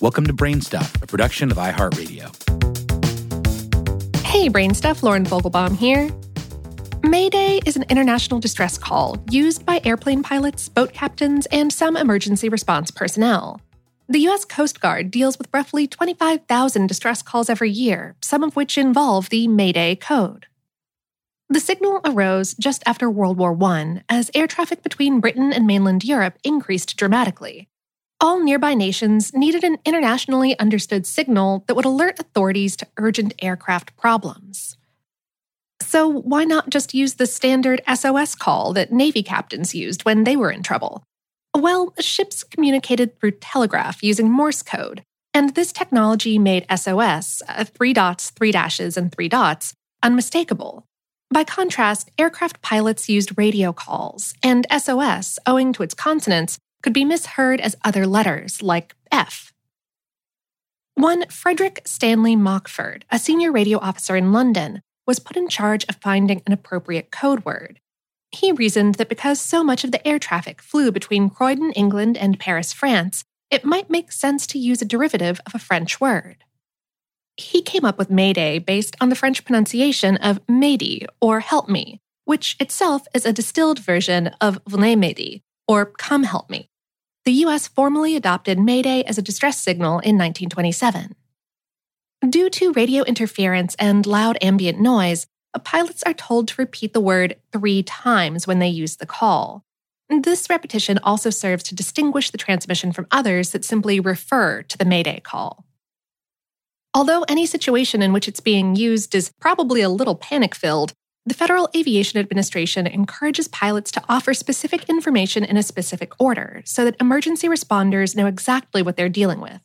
Welcome to Brainstuff, a production of iHeartRadio. Hey, Brainstuff, Lauren Vogelbaum here. Mayday is an international distress call used by airplane pilots, boat captains, and some emergency response personnel. The U.S. Coast Guard deals with roughly 25,000 distress calls every year, some of which involve the Mayday code. The signal arose just after World War I as air traffic between Britain and mainland Europe increased dramatically all nearby nations needed an internationally understood signal that would alert authorities to urgent aircraft problems. So, why not just use the standard SOS call that Navy captains used when they were in trouble? Well, ships communicated through telegraph using Morse code, and this technology made SOS, uh, three dots, three dashes, and three dots, unmistakable. By contrast, aircraft pilots used radio calls, and SOS, owing to its consonants, could be misheard as other letters, like F. One Frederick Stanley Mockford, a senior radio officer in London, was put in charge of finding an appropriate code word. He reasoned that because so much of the air traffic flew between Croydon, England, and Paris, France, it might make sense to use a derivative of a French word. He came up with Mayday based on the French pronunciation of M'aider or help me, which itself is a distilled version of Venez m'aider or come help me the US formally adopted Mayday as a distress signal in 1927. Due to radio interference and loud ambient noise, pilots are told to repeat the word three times when they use the call. This repetition also serves to distinguish the transmission from others that simply refer to the Mayday call. Although any situation in which it's being used is probably a little panic filled, the Federal Aviation Administration encourages pilots to offer specific information in a specific order so that emergency responders know exactly what they're dealing with.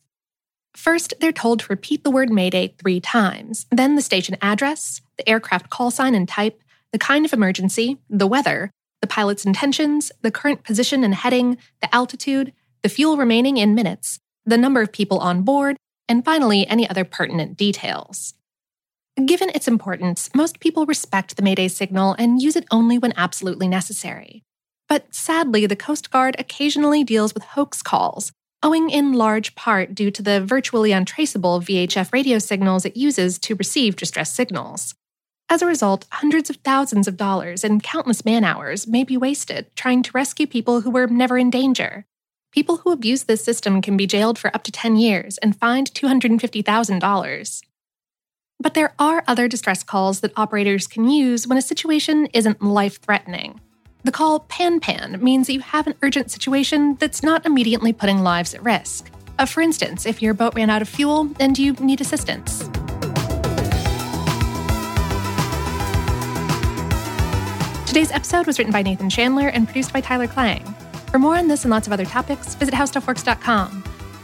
First, they're told to repeat the word Mayday three times, then the station address, the aircraft call sign and type, the kind of emergency, the weather, the pilot's intentions, the current position and heading, the altitude, the fuel remaining in minutes, the number of people on board, and finally, any other pertinent details. Given its importance, most people respect the Mayday signal and use it only when absolutely necessary. But sadly, the Coast Guard occasionally deals with hoax calls, owing in large part due to the virtually untraceable VHF radio signals it uses to receive distress signals. As a result, hundreds of thousands of dollars and countless man hours may be wasted trying to rescue people who were never in danger. People who abuse this system can be jailed for up to 10 years and fined $250,000. But there are other distress calls that operators can use when a situation isn't life threatening. The call pan pan means that you have an urgent situation that's not immediately putting lives at risk. Uh, for instance, if your boat ran out of fuel and you need assistance. Today's episode was written by Nathan Chandler and produced by Tyler Klang. For more on this and lots of other topics, visit howstuffworks.com.